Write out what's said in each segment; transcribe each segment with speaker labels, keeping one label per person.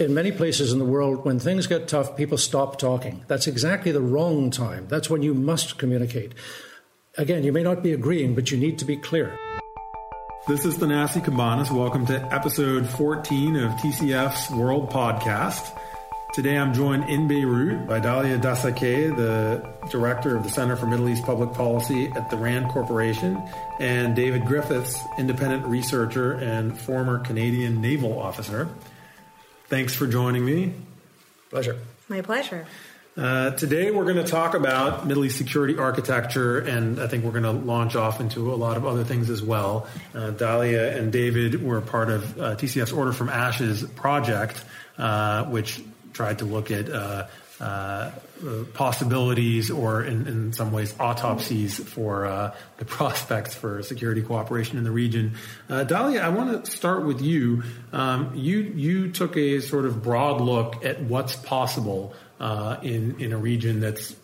Speaker 1: in many places in the world, when things get tough, people stop talking. That's exactly the wrong time. That's when you must communicate. Again, you may not be agreeing, but you need to be clear.
Speaker 2: This is the Thanasi Cambanis. Welcome to episode 14 of TCF's World Podcast. Today I'm joined in Beirut by Dalia Dassa Kaye, the director of the Center for Middle East Public Policy at the RAND Corporation, and David Griffiths, independent researcher and former Canadian naval officer. Thanks for joining me.
Speaker 1: Pleasure.
Speaker 3: My pleasure.
Speaker 2: Uh, today we're going to talk about Middle East security architecture, and I think we're going to launch off into a lot of other things as well. Uh, Dalia and David were part of uh, TCF's Order from Ashes project, uh, which tried to look at uh, possibilities or in, in, some ways autopsies for uh, the prospects for security cooperation in the region. Uh, Dalia, I want to start with you. Um, you you took a sort of broad look at what's possible uh, in in a region that's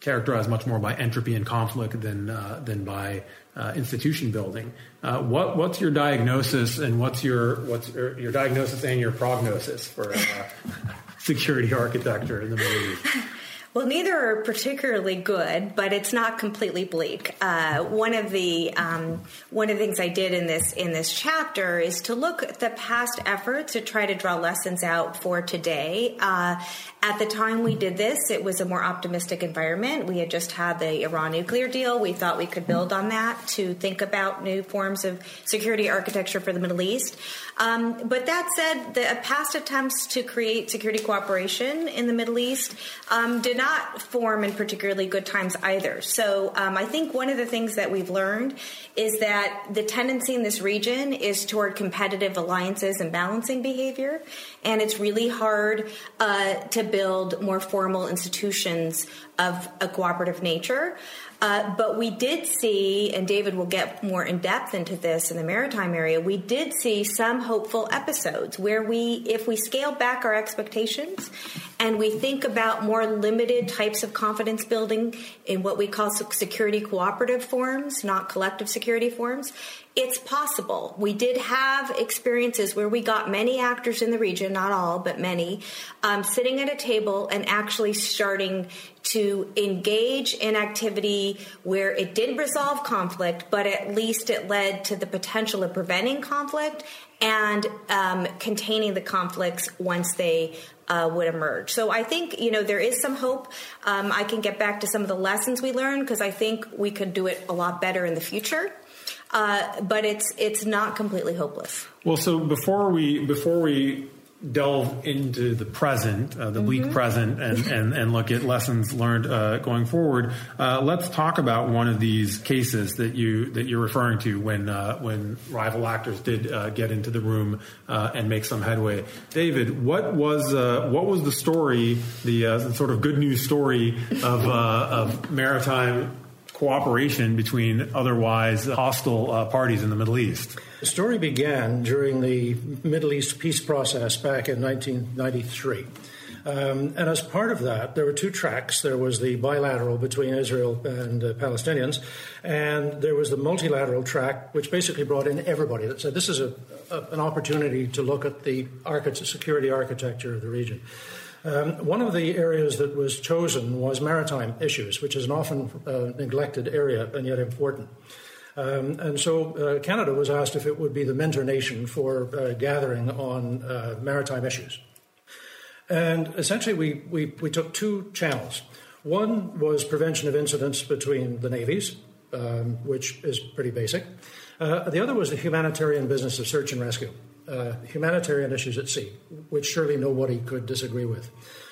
Speaker 2: characterized much more by entropy and conflict than uh, than by uh, institution building. Uh, what what's your diagnosis and what's your what's your, your diagnosis and your prognosis for uh, security architecture in the East?
Speaker 3: Well, neither are particularly good, but it's not completely bleak. Uh, one of the um, one of the things I did in this in this chapter is to look at the past efforts to try to draw lessons out for today. Uh, at the time we did this, it was a more optimistic environment. We had just had the Iran nuclear deal. We thought we could build on that to think about new forms of security architecture for the Middle East. Um, but that said, the past attempts to create security cooperation in the Middle East um, did not form in particularly good times either. So um, I think one of the things that we've learned is that the tendency in this region is toward competitive alliances and balancing behavior, and it's really hard uh, to build more formal institutions of a cooperative nature. Uh, but we did see, and David will get more in depth into this in the maritime area, we did see some hopeful episodes where we, if we scale back our expectations and we think about more limited types of confidence building in what we call security cooperative forms, not collective security forms, it's possible. We did have experiences where we got many actors in the region, not all, but many, um, sitting at a table and actually starting to engage in activity where it didn't resolve conflict, but at least it led to the potential of preventing conflict and um, containing the conflicts once they uh, would emerge. So I think you know there is some hope. Um, I can get back to some of the lessons we learned because I think we could do it a lot better in the future. Uh, but it's it's not completely hopeless.
Speaker 2: Well, so before we before we delve into the present, uh, the bleak mm-hmm. present, and, and, and look at lessons learned uh, going forward. Uh, let's talk about one of these cases that you that you're referring to when uh, when rival actors did uh, get into the room uh, and make some headway. David, what was what was the story, the sort of good news story of of maritime cooperation between otherwise hostile uh, parties in the Middle East.
Speaker 1: The story began during the Middle East peace process back in 1993. Um, and as part of that, there were two tracks. There was the bilateral between Israel and uh, Palestinians, and there was the multilateral track, which basically brought in everybody that said this is a, a, an opportunity to look at the security architecture of the region. Um, one of the areas that was chosen was maritime issues, which is an often uh, neglected area and yet important. Um, and so uh, Canada was asked if it would be the mentor nation for uh, gathering on uh, maritime issues. And essentially, we, we, we, took two channels. One was prevention of incidents between the navies, um, which is pretty basic. Uh, the other was the humanitarian business of search and rescue uh, humanitarian issues at sea, which surely nobody could disagree with.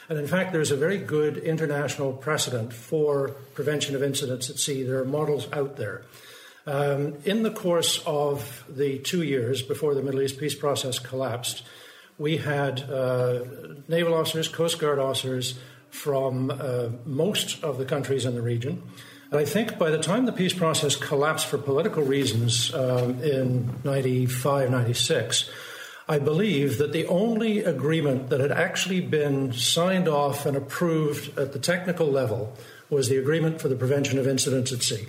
Speaker 1: And in fact, there's a very good international precedent for prevention of incidents at sea. There are models out there. Um, in the course of the two years before the Middle East peace process collapsed, we had uh, naval officers, Coast Guard officers from uh, most of the countries in the region. And I think by the time the peace process collapsed for political reasons um, in 95, 96, I believe that the only agreement that had actually been signed off and approved at the technical level was the agreement for the prevention of incidents at sea.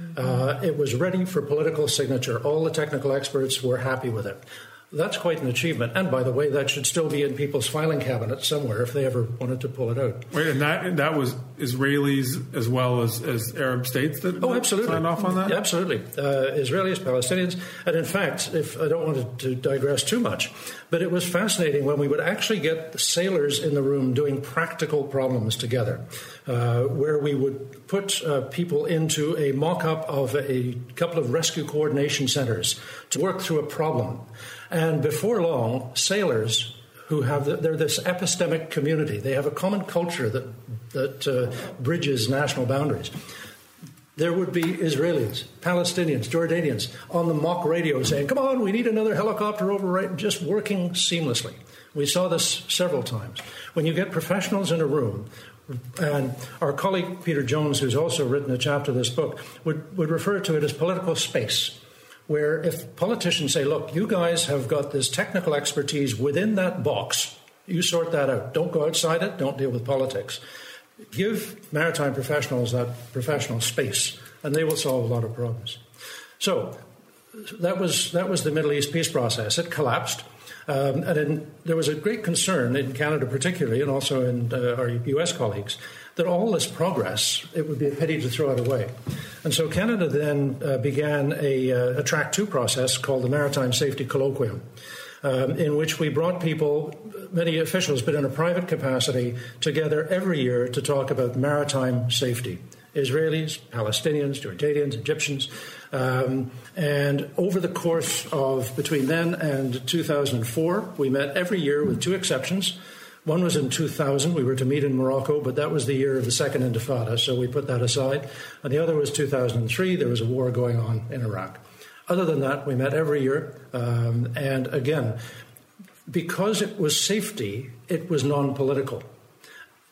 Speaker 1: Mm-hmm. Uh, it was ready for political signature. All the technical experts were happy with it. That's quite an achievement. And by the way, that should still be in people's filing cabinets somewhere if they ever wanted to pull it out.
Speaker 2: Wait, and that that was Israelis as well as, as Arab states that
Speaker 1: oh, absolutely.
Speaker 2: signed off on that?
Speaker 1: Absolutely. Uh, Israelis, Palestinians. And in fact, if I don't want to digress too much, but it was fascinating when we would actually get the sailors in the room doing practical problems together, uh, where we would put uh, people into a mock up of a couple of rescue coordination centers to work through a problem. And before long, sailors who have the, they're this epistemic community. They have a common culture that that uh, bridges national boundaries. There would be Israelis, Palestinians, Jordanians on the mock radio saying, "Come on, we need another helicopter over right," just working seamlessly. We saw this several times. When you get professionals in a room, and our colleague Peter Jones, who's also written a chapter of this book, would, would refer to it as political space where if politicians say, look, you guys have got this technical expertise within that box, you sort that out. Don't go outside it, don't deal with politics. Give maritime professionals that professional space, and they will solve a lot of problems. So that was, that was the Middle East peace process. It collapsed. Um, and in, there was a great concern in Canada, particularly, and also in uh, our US colleagues, that all this progress, it would be a pity to throw it away. And so Canada then uh, began a, uh, a, track two process called the Maritime Safety Colloquium, um, in which we brought people, many officials, but in a private capacity, together every year to talk about maritime safety. Israelis, Palestinians, Jordanians, Egyptians. Um, and over the course of between then and 2004, we met every year with two exceptions. One was in 2000. We were to meet in Morocco, but that was the year of the Second Intifada, so we put that aside. And the other was 2003. There was a war going on in Iraq. Other than that, we met every year. Um, and again, because it was safety, it was non political.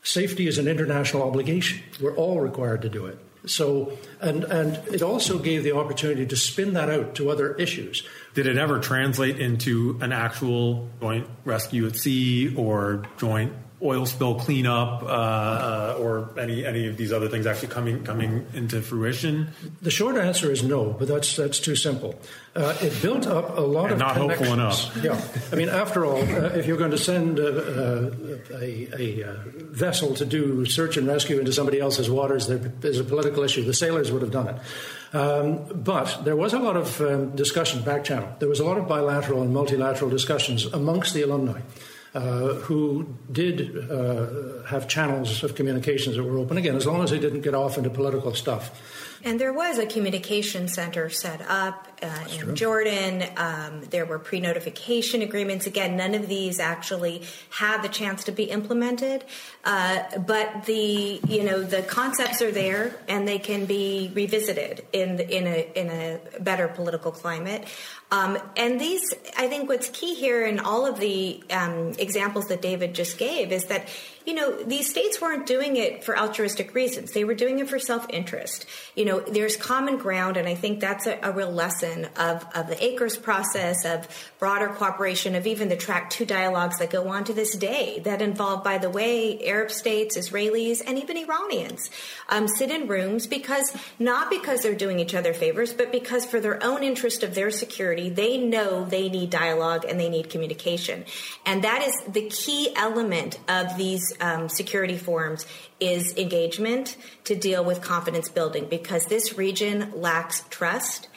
Speaker 1: Safety is an international obligation. We're all required to do it. So, and, and it also gave the opportunity to spin that out to other issues.
Speaker 2: Did it ever translate into an actual joint rescue at sea or joint oil spill cleanup uh, uh, or any any of these other things actually coming coming into fruition?
Speaker 1: The short answer is no, but that's that's too simple. Uh, it built up a lot
Speaker 2: and
Speaker 1: of
Speaker 2: not
Speaker 1: hopeful
Speaker 2: enough.
Speaker 1: Yeah, I mean, after all, uh, if you're going to send uh, uh, a, a, a, vessel to do search and rescue into somebody else's waters, there's a political issue. The sailors would have done it. Um, but there was a lot of um, discussion back channel. There was a lot of bilateral and multilateral discussions amongst the alumni. Uh, who did uh, have channels of communications that were open again, as long as they didn't get off into political stuff.
Speaker 3: And there was a communication center set up uh, in true. Jordan. Um, there were pre notification agreements. Again, none of these actually had the chance to be implemented. Uh, but the you know the concepts are there and they can be revisited in the, in a in a better political climate. Um, and these, I think, what's key here in all of the um, examples that David just gave is that you know, these states weren't doing it for altruistic reasons. They were doing it for self interest. You know, there's common ground, and I think that's a, a, real lesson of, of the ACRS process, of broader cooperation, of even the track two dialogues that go on to this day that involve, by the way, Arab states, Israelis, and even Iranians um, sit in rooms because not because they're doing each other favors, but because for their own interest of their security, they know they need dialogue and they need communication. And that is the key element of these um, security forums is engagement to deal with confidence building because this region lacks trust.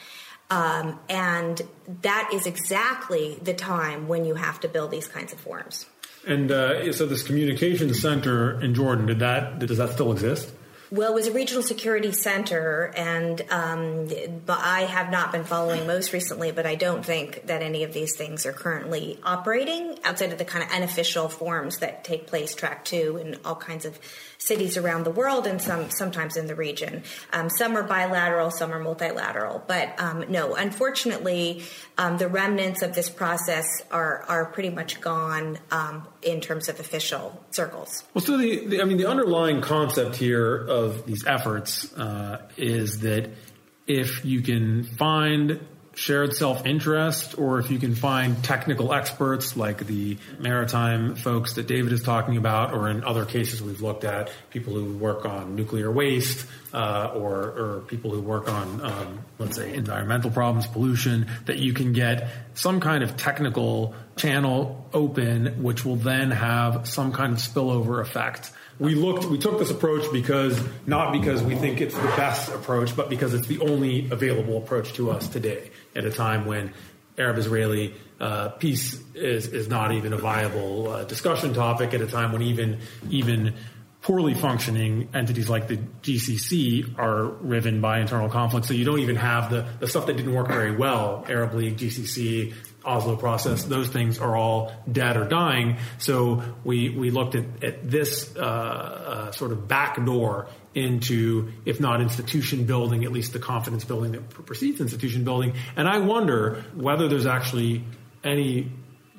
Speaker 3: Um, and that is exactly the time when you have to build these kinds of forums.
Speaker 2: And uh, so, this communication center in Jordan did that? Does that still exist?
Speaker 3: Well, it was a regional security center, and um, I have not been following most recently, but I don't think that any of these things are currently operating outside of the kind of unofficial forms that take place, track two, in all kinds of cities around the world and some sometimes in the region. Um, some are bilateral, some are multilateral. But um, no, unfortunately, um, the remnants of this process are are pretty much gone um, in terms of official circles.
Speaker 2: Well, so the, the, I mean the underlying concept here of these efforts uh, is that if you can find shared self-interest or if you can find technical experts like the maritime folks that David is talking about or in other cases we've looked at people who work on nuclear waste uh, or, or people who work on, um, let's say, environmental problems, pollution, that you can get some kind of technical channel open, which will then have some kind of spillover effect. We looked, we took this approach because, not because we think it's the best approach, but because it's the only available approach to us today at a time when Arab Israeli uh, peace is, is not even a viable uh, discussion topic at a time when even, even poorly functioning entities like the GCC are riven by internal conflict. So you don't even have the, the stuff that didn't work very well, Arab League, GCC, Oslo process, those things are all dead or dying. So we, we looked at, at this uh, uh, sort of back door into, if not institution building, at least the confidence building that precedes institution building. And I wonder whether there's actually any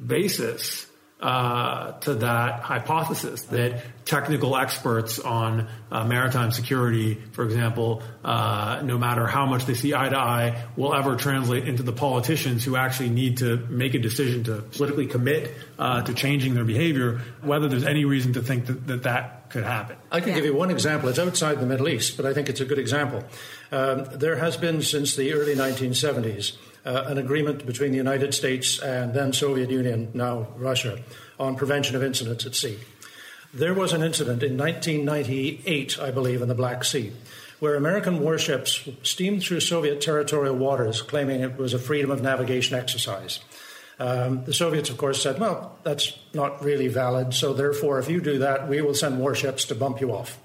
Speaker 2: basis uh, to that hypothesis that technical experts on uh, maritime security, for example, uh, no matter how much they see eye to eye, will ever translate into the politicians who actually need to make a decision to politically commit uh, to changing their behavior, whether there's any reason to think that that, that could happen.
Speaker 1: I can yeah. give you one example. It's outside the Middle East, but I think it's a good example. Um, there has been since the early 1970s uh, an agreement between the United States and then Soviet Union, now Russia, on prevention of incidents at sea. There was an incident in 1998, I believe, in the Black Sea, where American warships steamed through Soviet territorial waters, claiming it was a freedom of navigation exercise. Um, the Soviets, of course, said, well, that's not really valid, so therefore, if you do that, we will send warships to bump you off.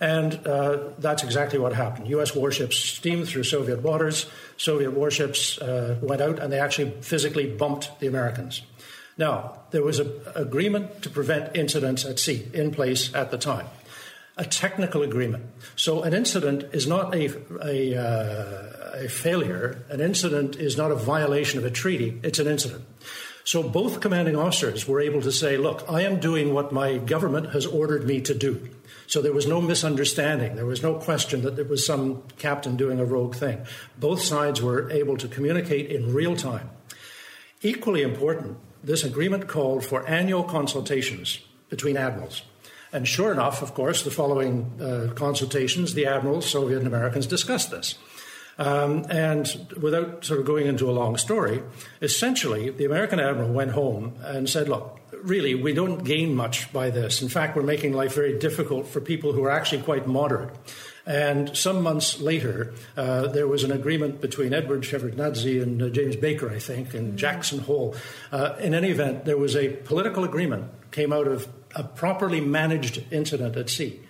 Speaker 1: And uh, that's exactly what happened. U.S. warships steamed through Soviet waters. Soviet warships uh, went out and they actually physically bumped the Americans. Now, there was an agreement to prevent incidents at sea in place at the time, a technical agreement. So, an incident is not a, a, uh, a failure, an incident is not a violation of a treaty, it's an incident. So, both commanding officers were able to say, Look, I am doing what my government has ordered me to do. So there was no misunderstanding. There was no question that there was some captain doing a rogue thing. Both sides were able to communicate in real time. Equally important, this agreement called for annual consultations between admirals. And sure enough, of course, the following uh, consultations, the admirals, Soviet and Americans, discussed this. Um, and without sort of going into a long story, essentially, the American admiral went home and said, Look, really, we don't gain much by this. In fact, we're making life very difficult for people who are actually quite moderate. And some months later, uh, there was an agreement between Edward Shevardnadze and uh, James Baker, I think, and Jackson Hole. Uh, in any event, there was a political agreement came out of a properly managed incident at sea.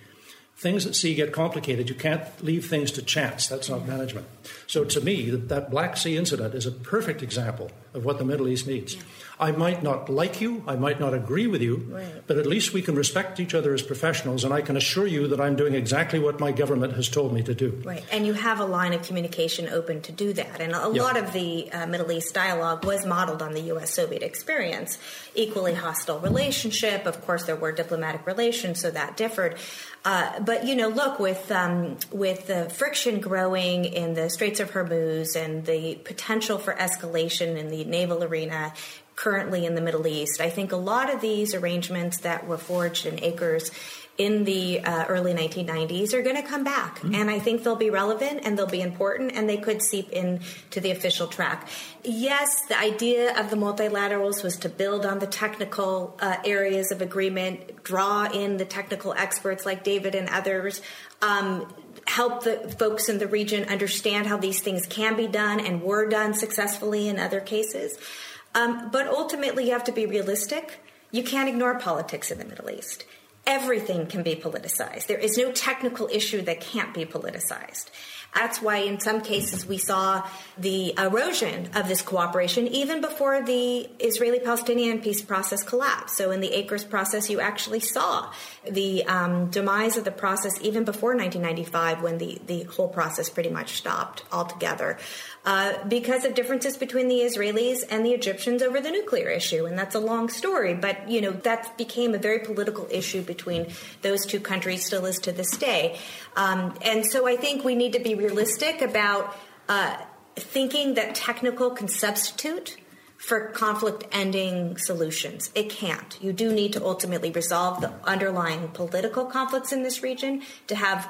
Speaker 1: Things at sea get complicated. You can't leave things to chance. That's not management. So, to me, that, that Black Sea incident is a perfect example of what the Middle East needs. Yeah. I might not like you, I might not agree with you, right. but at least we can respect each other as professionals, and I can assure you that I'm doing exactly what my government has told me to do.
Speaker 3: Right, and you have a line of communication open to do that. And a lot of the uh, Middle East dialogue was modeled on the U.S. Soviet experience. Equally hostile relationship. Of course, there were diplomatic relations, so that differed. Uh, but you know, look with um, with the friction growing in the Straits of Hormuz and the potential for escalation in the naval arena, currently in the Middle East. I think a lot of these arrangements that were forged in ACRS in the uh, early 1990s are going to come back. Mm-hmm. And I think they'll be relevant and they'll be important and they could seep into the official track. Yes, the idea of the multilaterals was to build on the technical uh, areas of agreement, draw in the technical experts like David and others. Um, help the folks in the region understand how these things can be done and were done successfully in other cases. Um, but ultimately, you have to be realistic. You can't ignore politics in the Middle East. Everything can be politicized. There is no technical issue that can't be politicized. That's why, in some cases, we saw the erosion of this cooperation even before the Israeli Palestinian peace process collapsed. So, in the ACRS process, you actually saw the um, demise of the process even before 1995 when the, the whole process pretty much stopped altogether. Uh, because of differences between the Israelis and the Egyptians over the nuclear issue. And that's a long story, but you know that became a very political issue between those two countries, still is to this day. Um, and so I think we need to be realistic about uh, thinking that technical can substitute for conflict ending solutions. It can't. You do need to ultimately resolve the underlying political conflicts in this region to have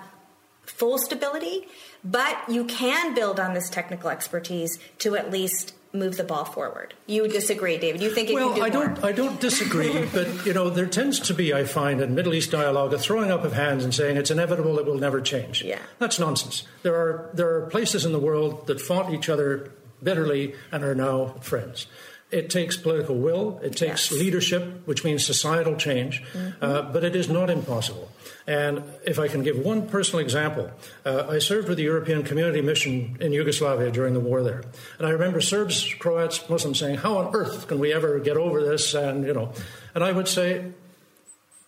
Speaker 3: full stability, but you can build on this technical expertise to at least move the ball forward. You disagree, David? You think it
Speaker 1: well,
Speaker 3: do
Speaker 1: I don't. I don't disagree, but you know, there tends to be, I find, in Middle East dialogue, a throwing up of hands and saying it's inevitable; it will never change.
Speaker 3: Yeah.
Speaker 1: that's nonsense. There are there are places in the world that fought each other bitterly and are now friends. It takes political will, it takes
Speaker 3: Yes.
Speaker 1: leadership, which means societal change,
Speaker 3: Mm-hmm.
Speaker 1: uh, but it is not impossible. And if I can give one personal example, uh, I served with the European Community Mission in Yugoslavia during the war there. And I remember Serbs, Croats, Muslims saying, How on earth can we ever get over this? And, you know, and I would say,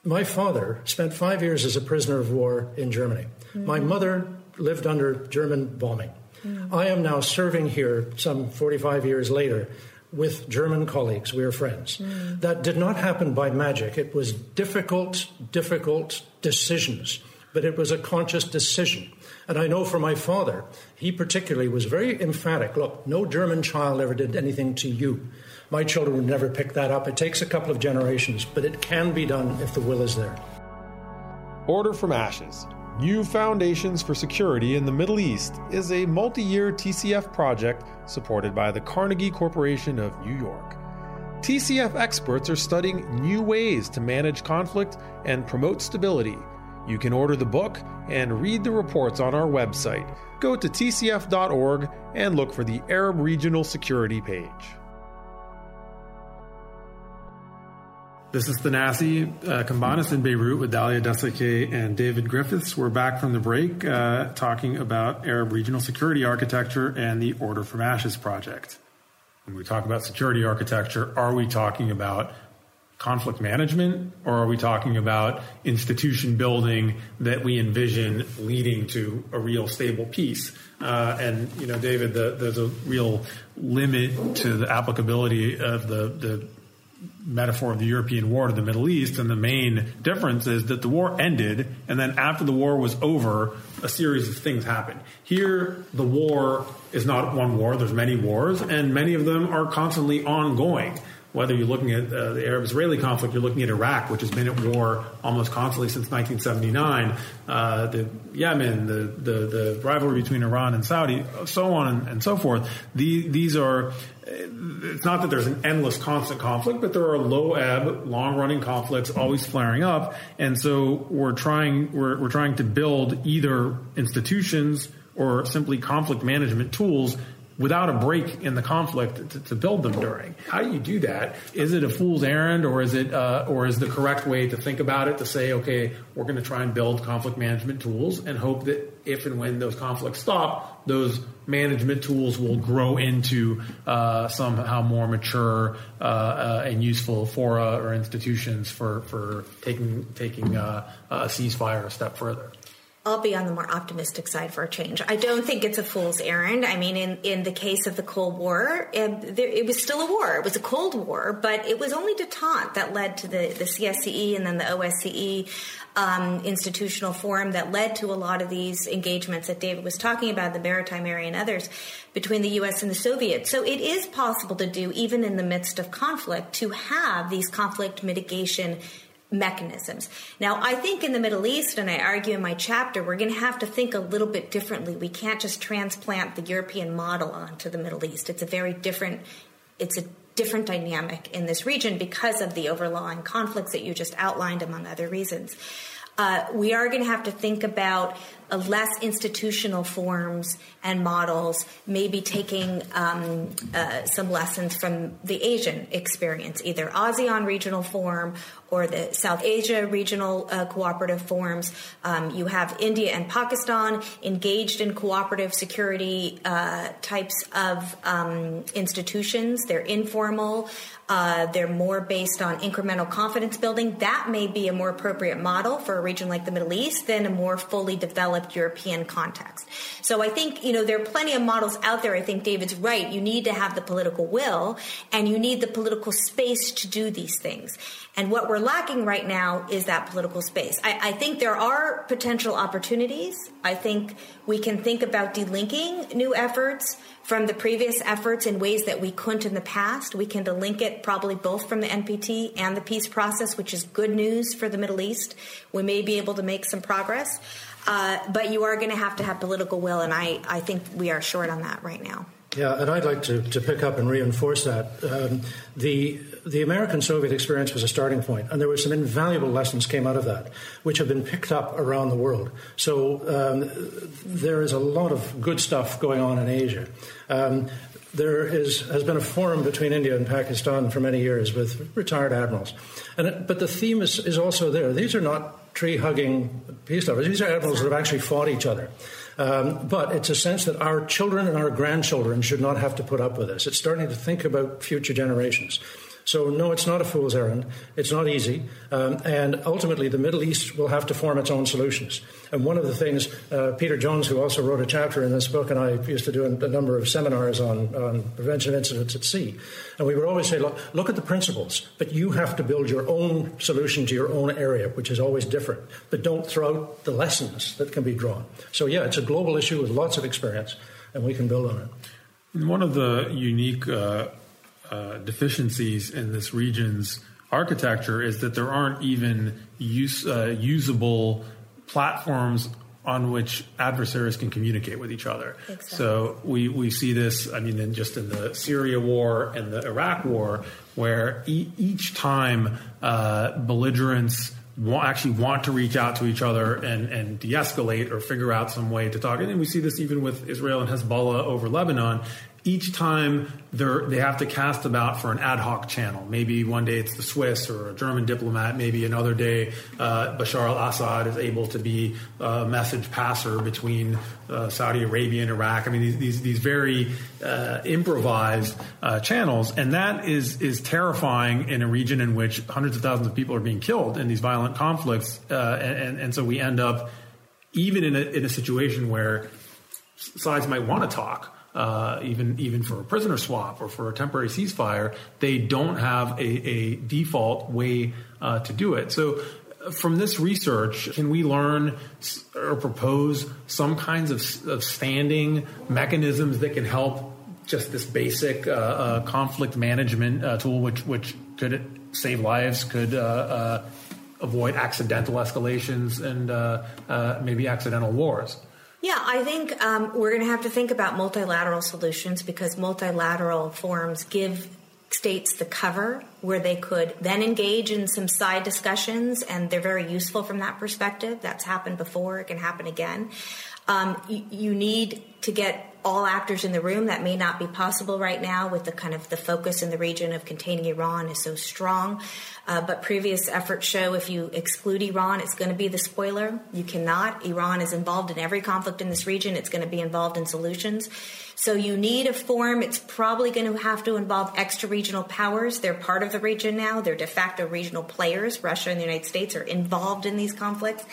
Speaker 1: my father spent five years as a prisoner of war in Germany. My mother lived under German bombing. I am now serving here some 45 years later with German colleagues. We are friends. That did not happen by magic. It was difficult, difficult decisions, but it was a conscious decision. And I know for my father, he particularly was very emphatic look, no German child ever did anything to you. My children would never pick that up. It takes a couple of generations, but it can be done if the will is there.
Speaker 4: Order from Ashes New Foundations for Security in the Middle East is a multi year TCF project supported by the Carnegie Corporation of New York. TCF experts are studying new ways to manage conflict and promote stability. You can order the book and read the reports on our website. Go to tcf.org and look for the Arab Regional Security page.
Speaker 2: This is Thanasi uh, Cambanis in Beirut with Dalia Dassa Kaye and David Griffiths. We're back from the break uh, talking about Arab regional security architecture and the Order from Ashes project. When we talk about security architecture, are we talking about conflict management or are we talking about institution building that we envision leading to a real stable peace? Uh, and, you know, David, the, there's a real limit to the applicability of the, the metaphor of the European war to the Middle East, and the main difference is that the war ended, and then after the war was over, a series of things happened. Here, the war is not one war, there's many wars, and many of them are constantly ongoing. Whether you're looking at uh, the Arab Israeli conflict, you're looking at Iraq, which has been at war almost constantly since 1979, uh, the Yemen, the, the, the rivalry between Iran and Saudi, so on and, and so forth. The, these are it's not that there's an endless constant conflict, but there are low ebb, long running conflicts always flaring up. And so we're trying, we're, we're trying to build either institutions or simply conflict management tools without a break in the conflict to, to, build them during. How do you do that? Is it a fool's errand, or is it, uh, or is the correct way to think about it to say, okay, we're going to try and build conflict management tools and hope that if and when those conflicts stop, those management tools will grow into uh, somehow more mature uh, uh, and useful fora or institutions for for taking taking uh, a ceasefire a step further.
Speaker 3: I'll be on the more optimistic side for a change. I don't think it's a fool's errand. I mean, in, in the case of the Cold War, it, there, it was still a war. It was a Cold War, but it was only detente that led to the, the CSCE and then the OSCE um, institutional forum that led to a lot of these engagements that David was talking about, the maritime area and others, between the U.S. and the Soviets. So it is possible to do, even in the midst of conflict, to have these conflict mitigation mechanisms. Now, I think in the Middle East, and I argue in my chapter, we're going to have to think a little bit differently. We can't just transplant the European model onto the Middle East. It's a very different, it's a different dynamic in this region because of the overlying conflicts that you just outlined, among other reasons. Uh, we are going to have to think about less institutional forms and models, maybe taking um, uh, some lessons from the Asian experience, either ASEAN regional form or the South Asia regional uh, cooperative forms. Um, you have India and Pakistan engaged in cooperative security uh, types of um, institutions. They're informal. Uh, they're more based on incremental confidence building. That may be a more appropriate model for a region like the Middle East than a more fully developed European context. So I think, you know, there are plenty of models out there. I think David's right. You need to have the political will and you need the political space to do these things. And what we're lacking right now is that political space. I, I, think there are potential opportunities. I think we can think about delinking new efforts from the previous efforts in ways that we couldn't in the past. We can delink it probably both from the NPT and the peace process, which is good news for the Middle East. We may be able to make some progress. Uh, but you are going to have to have political will, and I, I think we are short on that right now.
Speaker 1: Yeah, and I'd like to, to pick up and reinforce that. Um, the the American Soviet experience was a starting point, and there were some invaluable lessons came out of that, which have been picked up around the world. So um, there is a lot of good stuff going on in Asia. Um, there is, has been a forum between India and Pakistan for many years with retired admirals. And but the theme is, is also there. These are not tree hugging peace lovers, these are admirals that have actually fought each other. Um, but it's a sense that our children and our grandchildren should not have to put up with this. It's starting to think about future generations. So, no, it's not a fool's errand. It's not easy. Um, and ultimately, the Middle East will have to form its own solutions. And one of the things, uh, Peter Jones, who also wrote a chapter in this book, and I used to do a, number of seminars on, on, prevention of incidents at sea. And we would always say, look, look at the principles, but you have to build your own solution to your own area, which is always different. But don't throw out the lessons that can be drawn. So, yeah, it's a global issue with lots of experience, and we can build on it.
Speaker 2: One of the unique uh uh, deficiencies in this region's architecture is that there aren't even use, uh, usable platforms on which adversaries can communicate with each other. Exactly. So we, we see this, I mean, in just in the Syria war and the Iraq war, where e- each time uh, belligerents want, actually want to reach out to each other and, and de escalate or figure out some way to talk. And we see this even with Israel and Hezbollah over Lebanon each time they have to cast about for an ad hoc channel. Maybe one day it's the Swiss or a German diplomat. Maybe another day uh, Bashar al-Assad is able to be a message passer between uh, Saudi Arabia and Iraq. I mean, these these, these very uh, improvised uh, channels, and that is is terrifying in a region in which hundreds of thousands of people are being killed in these violent conflicts, uh, and, and so we end up even in a, in a situation where sides might want to talk uh, even even for a prisoner swap or for a temporary ceasefire, they don't have a, a default way uh, to do it. So. From this research, can we learn or propose some kinds of, of standing mechanisms that can help just this basic uh, uh conflict management uh, tool, which which could save lives, could uh, avoid accidental escalations and maybe accidental wars?
Speaker 3: Yeah, I think um, we're going to have to think about multilateral solutions because multilateral forums give states the cover where they could then engage in some side discussions, and they're very useful from that perspective. That's happened before, it can happen again. Um, you, you need to get all actors in the room. That may not be possible right now with the kind of the focus in the region of containing Iran is so strong. Uh, but previous efforts show if you exclude Iran, it's going to be the spoiler. You cannot. Iran is involved in every conflict in this region. It's going to be involved in solutions. So you need a form. It's probably going to have to involve extra regional powers. They're part of the region now. They're de facto regional players. Russia and the United States are involved in these conflicts.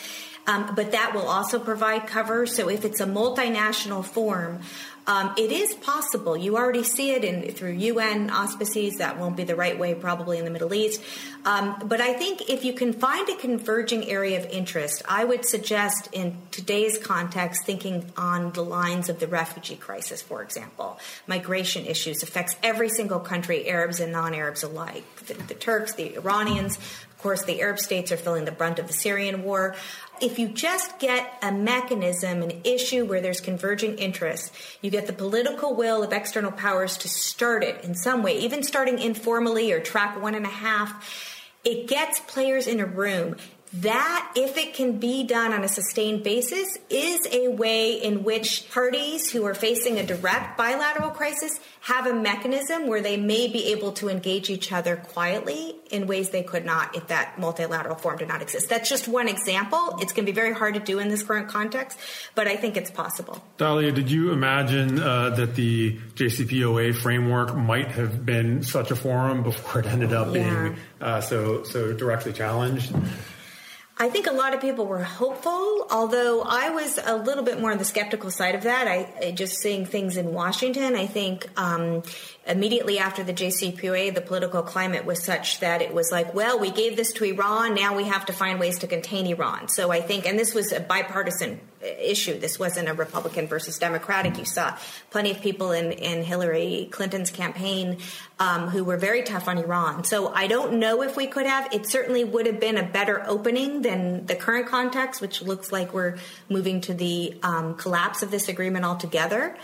Speaker 3: Um, but that will also provide cover. So if it's a multinational form, um, it is possible. You already see it in through UN auspices. That won't be the right way, probably in the Middle East. Um, but I think if you can find a converging area of interest, I would suggest in today's context, thinking on the lines of the refugee crisis, for example, migration issues affects every single country, Arabs and non-Arabs alike. The, the Turks, the Iranians, of course, the Arab states are feeling the brunt of the Syrian war. If you just get a mechanism, an issue where there's converging interests, you get the political will of external powers to start it in some way, even starting informally or track one and a half, it gets players in a room that, if it can be done on a sustained basis, is a way in which parties who are facing a direct bilateral crisis have a mechanism where they may be able to engage each other quietly in ways they could not if that multilateral form did not exist. That's just one example. It's going to be very hard to do in this current context, but I think it's possible.
Speaker 2: Dalia, did you imagine uh, that the JCPOA framework might have been such a forum before it ended up yeah. being uh, so so directly challenged?
Speaker 3: I think a lot of people were hopeful, although I was a little bit more on the skeptical side of that. I just seeing things in Washington. I think um, immediately after the JCPOA, the political climate was such that it was like, well, we gave this to Iran, now we have to find ways to contain Iran. So I think, and this was a bipartisan issue. This wasn't a Republican versus Democratic. You saw plenty of people in, in Hillary Clinton's campaign um, who were very tough on Iran. So I don't know if we could have. It certainly would have been a better opening than the current context, which looks like we're moving to the um, collapse of this agreement altogether.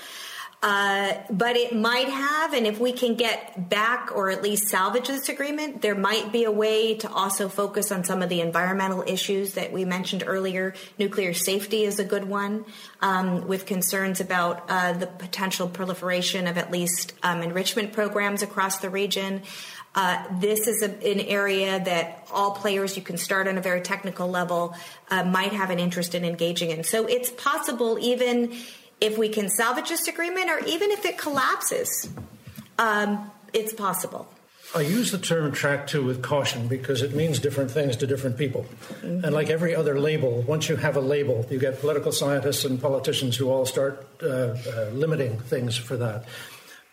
Speaker 3: Uh, but it might have, and if we can get back or at least salvage this agreement, there might be a way to also focus on some of the environmental issues that we mentioned earlier. Nuclear safety is a good one, um, with concerns about uh, the potential proliferation of at least um, enrichment programs across the region. Uh, this is a, an area that all players, you can start on a very technical level, uh, might have an interest in engaging in. So it's possible, even if we can salvage this agreement or even if it collapses, um, it's possible.
Speaker 1: I use the term track two with caution because it means different things to different people. Mm-hmm. And like every other label, once you have a label, you get political scientists and politicians who all start uh, uh, limiting things for that.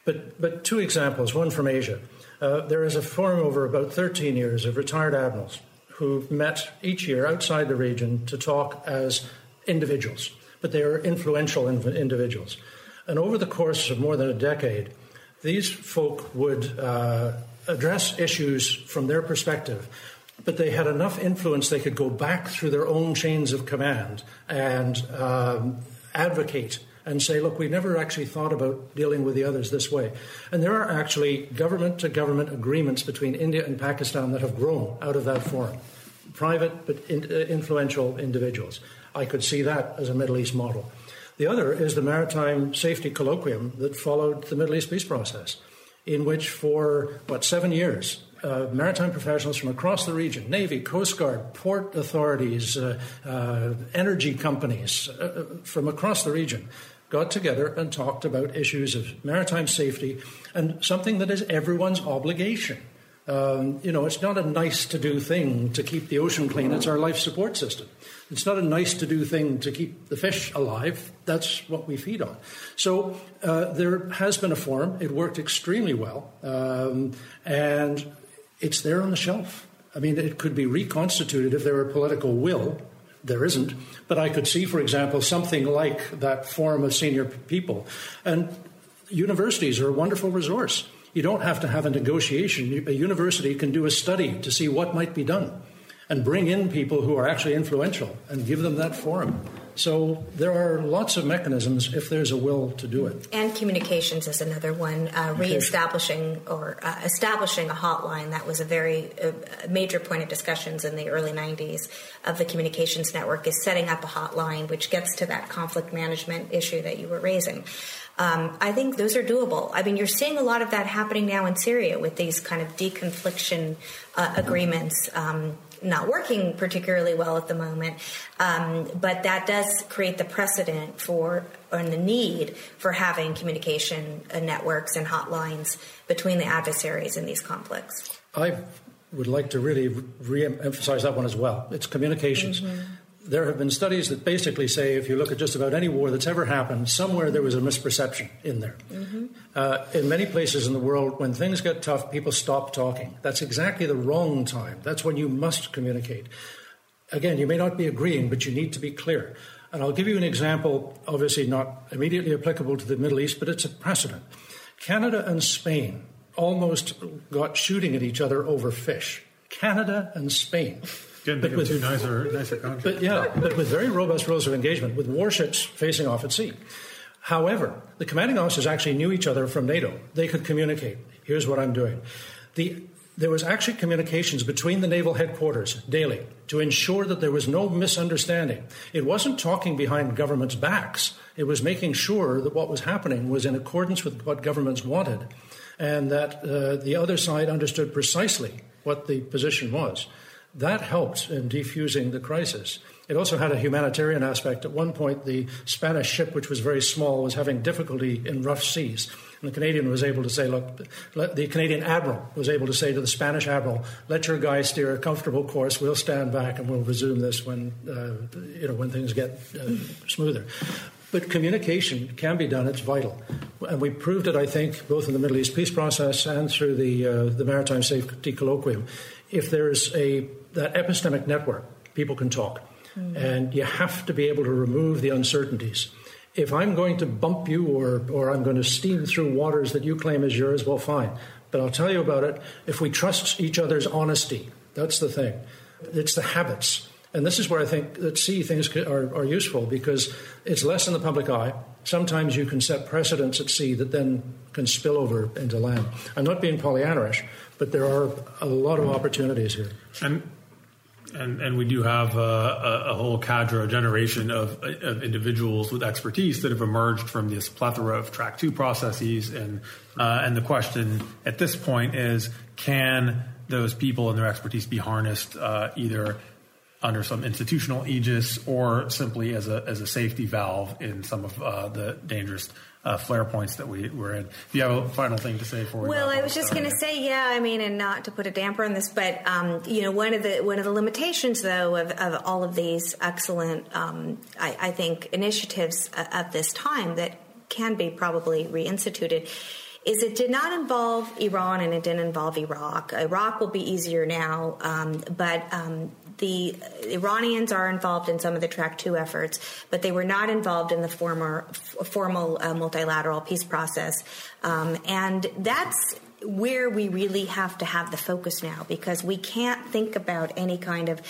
Speaker 1: But, but two examples, one from Asia. Uh, there is a forum over about 13 years of retired admirals who met each year outside the region to talk as individuals but they are influential individuals. And over the course of more than a decade, these folk would uh, address issues from their perspective, but they had enough influence they could go back through their own chains of command and um, advocate and say, look, we never actually thought about dealing with the others this way. And there are actually government to government agreements between India and Pakistan that have grown out of that forum. Private but in, uh, influential individuals. I could see that as a Middle East model. The other is the Maritime Safety Colloquium that followed the Middle East peace process, in which for, what, seven years, uh, maritime professionals from across the region Navy, Coast Guard, port authorities, uh, uh, energy companies uh, uh, from across the region got together and talked about issues of maritime safety and something that is everyone's obligation. Um, you know, it's not a nice to do thing to keep the ocean clean, it's our life support system. It's not a nice to do thing to keep the fish alive. That's what we feed on. So uh, there has been a forum. It worked extremely well. Um, and it's there on the shelf. I mean, it could be reconstituted if there were political will. There isn't. But I could see, for example, something like that forum of senior people. And universities are a wonderful resource. You don't have to have a negotiation. A university can do a study to see what might be done and bring in people who are actually influential and give them that forum. So there are lots of mechanisms if there's a will to do it.
Speaker 3: And communications is another one. Uh, reestablishing or uh, establishing a hotline that was a very uh, major point of discussions in the early 90s of the communications network is setting up a hotline which gets to that conflict management issue that you were raising. Um, I think those are doable. I mean, you're seeing a lot of that happening now in Syria with these kind of deconfliction uh, agreements. Um, not working particularly well at the moment. Um, but that does create the precedent for and the need for having communication uh, networks and hotlines between the adversaries in these conflicts.
Speaker 1: I would like to really re emphasize that one as well. It's communications. Mm-hmm there have been studies that basically say if you look at just about any war that's ever happened, somewhere there was a misperception in there. Mm-hmm. Uh, in many places in the world, when things get tough, people stop talking. That's exactly the wrong time. That's when you must communicate. Again, you may not be agreeing, but you need to be clear. And I'll give you an example, obviously not immediately applicable to the Middle East, but it's a precedent. Canada and Spain almost got shooting at each other over fish. Canada and Spain.
Speaker 2: But with, two nicer, nicer
Speaker 1: countries. But yeah, but with very robust rules of engagement, with warships facing off at sea. However, the commanding officers actually knew each other from NATO. They could communicate. Here's what I'm doing. The, there was actually communications between the naval headquarters daily to ensure that there was no misunderstanding. It wasn't talking behind governments' backs. It was making sure that what was happening was in accordance with what governments wanted and that uh, the other side understood precisely what the position was. That helped in defusing the crisis. It also had a humanitarian aspect. At one point, the Spanish ship, which was very small, was having difficulty in rough seas. And the Canadian was able to say, look, the Canadian admiral was able to say to the Spanish admiral, let your guy steer a comfortable course. We'll stand back and we'll resume this when, uh, you know, when things get uh, smoother. But communication can be done, it's vital. And we proved it, I think, both in the Middle East peace process and through the, uh, the Maritime Safety Colloquium. If there's a, that epistemic network, people can talk. Mm-hmm. And you have to be able to remove the uncertainties. If I'm going to bump you or, or I'm going to steam through waters that you claim is yours, well, fine. But I'll tell you about it. If we trust each other's honesty, that's the thing. It's the habits. And this is where I think that sea things are, are useful because it's less in the public eye. Sometimes you can set precedents at sea that then can spill over into land. I'm not being Pollyannaish, but there are a lot of opportunities here.
Speaker 2: And and, and we do have a, a, whole cadre, a generation of, of, individuals with expertise that have emerged from this plethora of track two processes. And, uh, and the question at this point is can those people and their expertise be harnessed uh, either under some institutional aegis or simply as a, as a safety valve in some of uh, the dangerous uh, flare points that we were in. Do you have a final thing to say for?
Speaker 3: Well, I was just going to say, yeah. I mean, and not to put a damper on this, but um, you know, one of the one of the limitations, though, of, of all of these excellent, um, I, I, think, initiatives at this time that can be probably reinstituted is it did not involve Iran and it didn't involve Iraq. Iraq will be easier now, um, but um, the Iranians are involved in some of the Track 2 efforts, but they were not involved in the former, formal uh, multilateral peace process. Um, and that's where we really have to have the focus now because we can't think about any kind of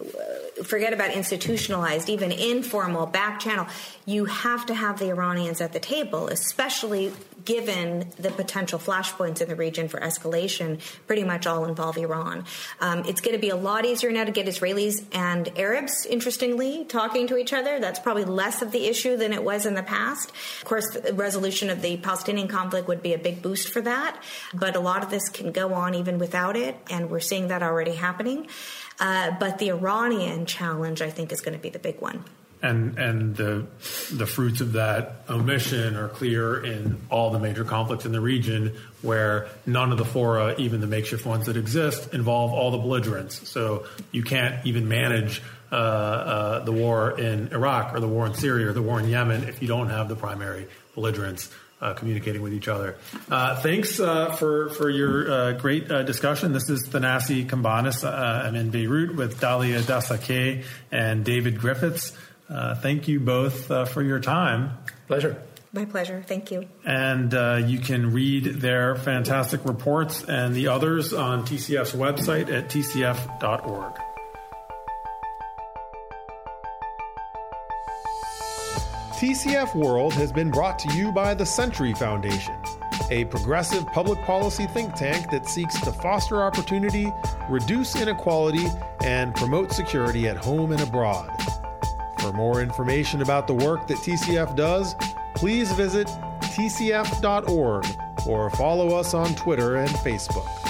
Speaker 3: uh, forget about institutionalized even informal back channel you have to have the iranians at the table especially given the potential flashpoints in the region for escalation, pretty much all involve Iran. Um, it's going to be a lot easier now to get Israelis and Arabs, interestingly, talking to each other. That's probably less of the issue than it was in the past. Of course, the resolution of the Palestinian conflict would be a big boost for that, but a lot of this can go on even without it, and we're seeing that already happening. Uh, but the Iranian challenge, I think, is going to be the big one
Speaker 2: and and the the fruits of that omission are clear in all the major conflicts in the region, where none of the fora, even the makeshift ones that exist, involve all the belligerents. So you can't even manage uh, uh, the war in Iraq or the war in Syria or the war in Yemen if you don't have the primary belligerents. Uh, communicating with each other. Uh, thanks uh, for for your uh, great discussion. This is Thanasi Cambanis. I'm in Beirut with Dalia Dassa Kaye and David Griffiths. Uh, thank you both uh, for your time.
Speaker 1: Pleasure.
Speaker 3: My pleasure. Thank you.
Speaker 2: And uh, you can read their fantastic reports and the others on TCF's website at tcf.org.
Speaker 4: TCF World has been brought to you by the Century Foundation, a progressive public policy think tank that seeks to foster opportunity, reduce inequality, and promote security at home and abroad. For more information about the work that TCF does, please visit tcf.org or follow us on Twitter and Facebook.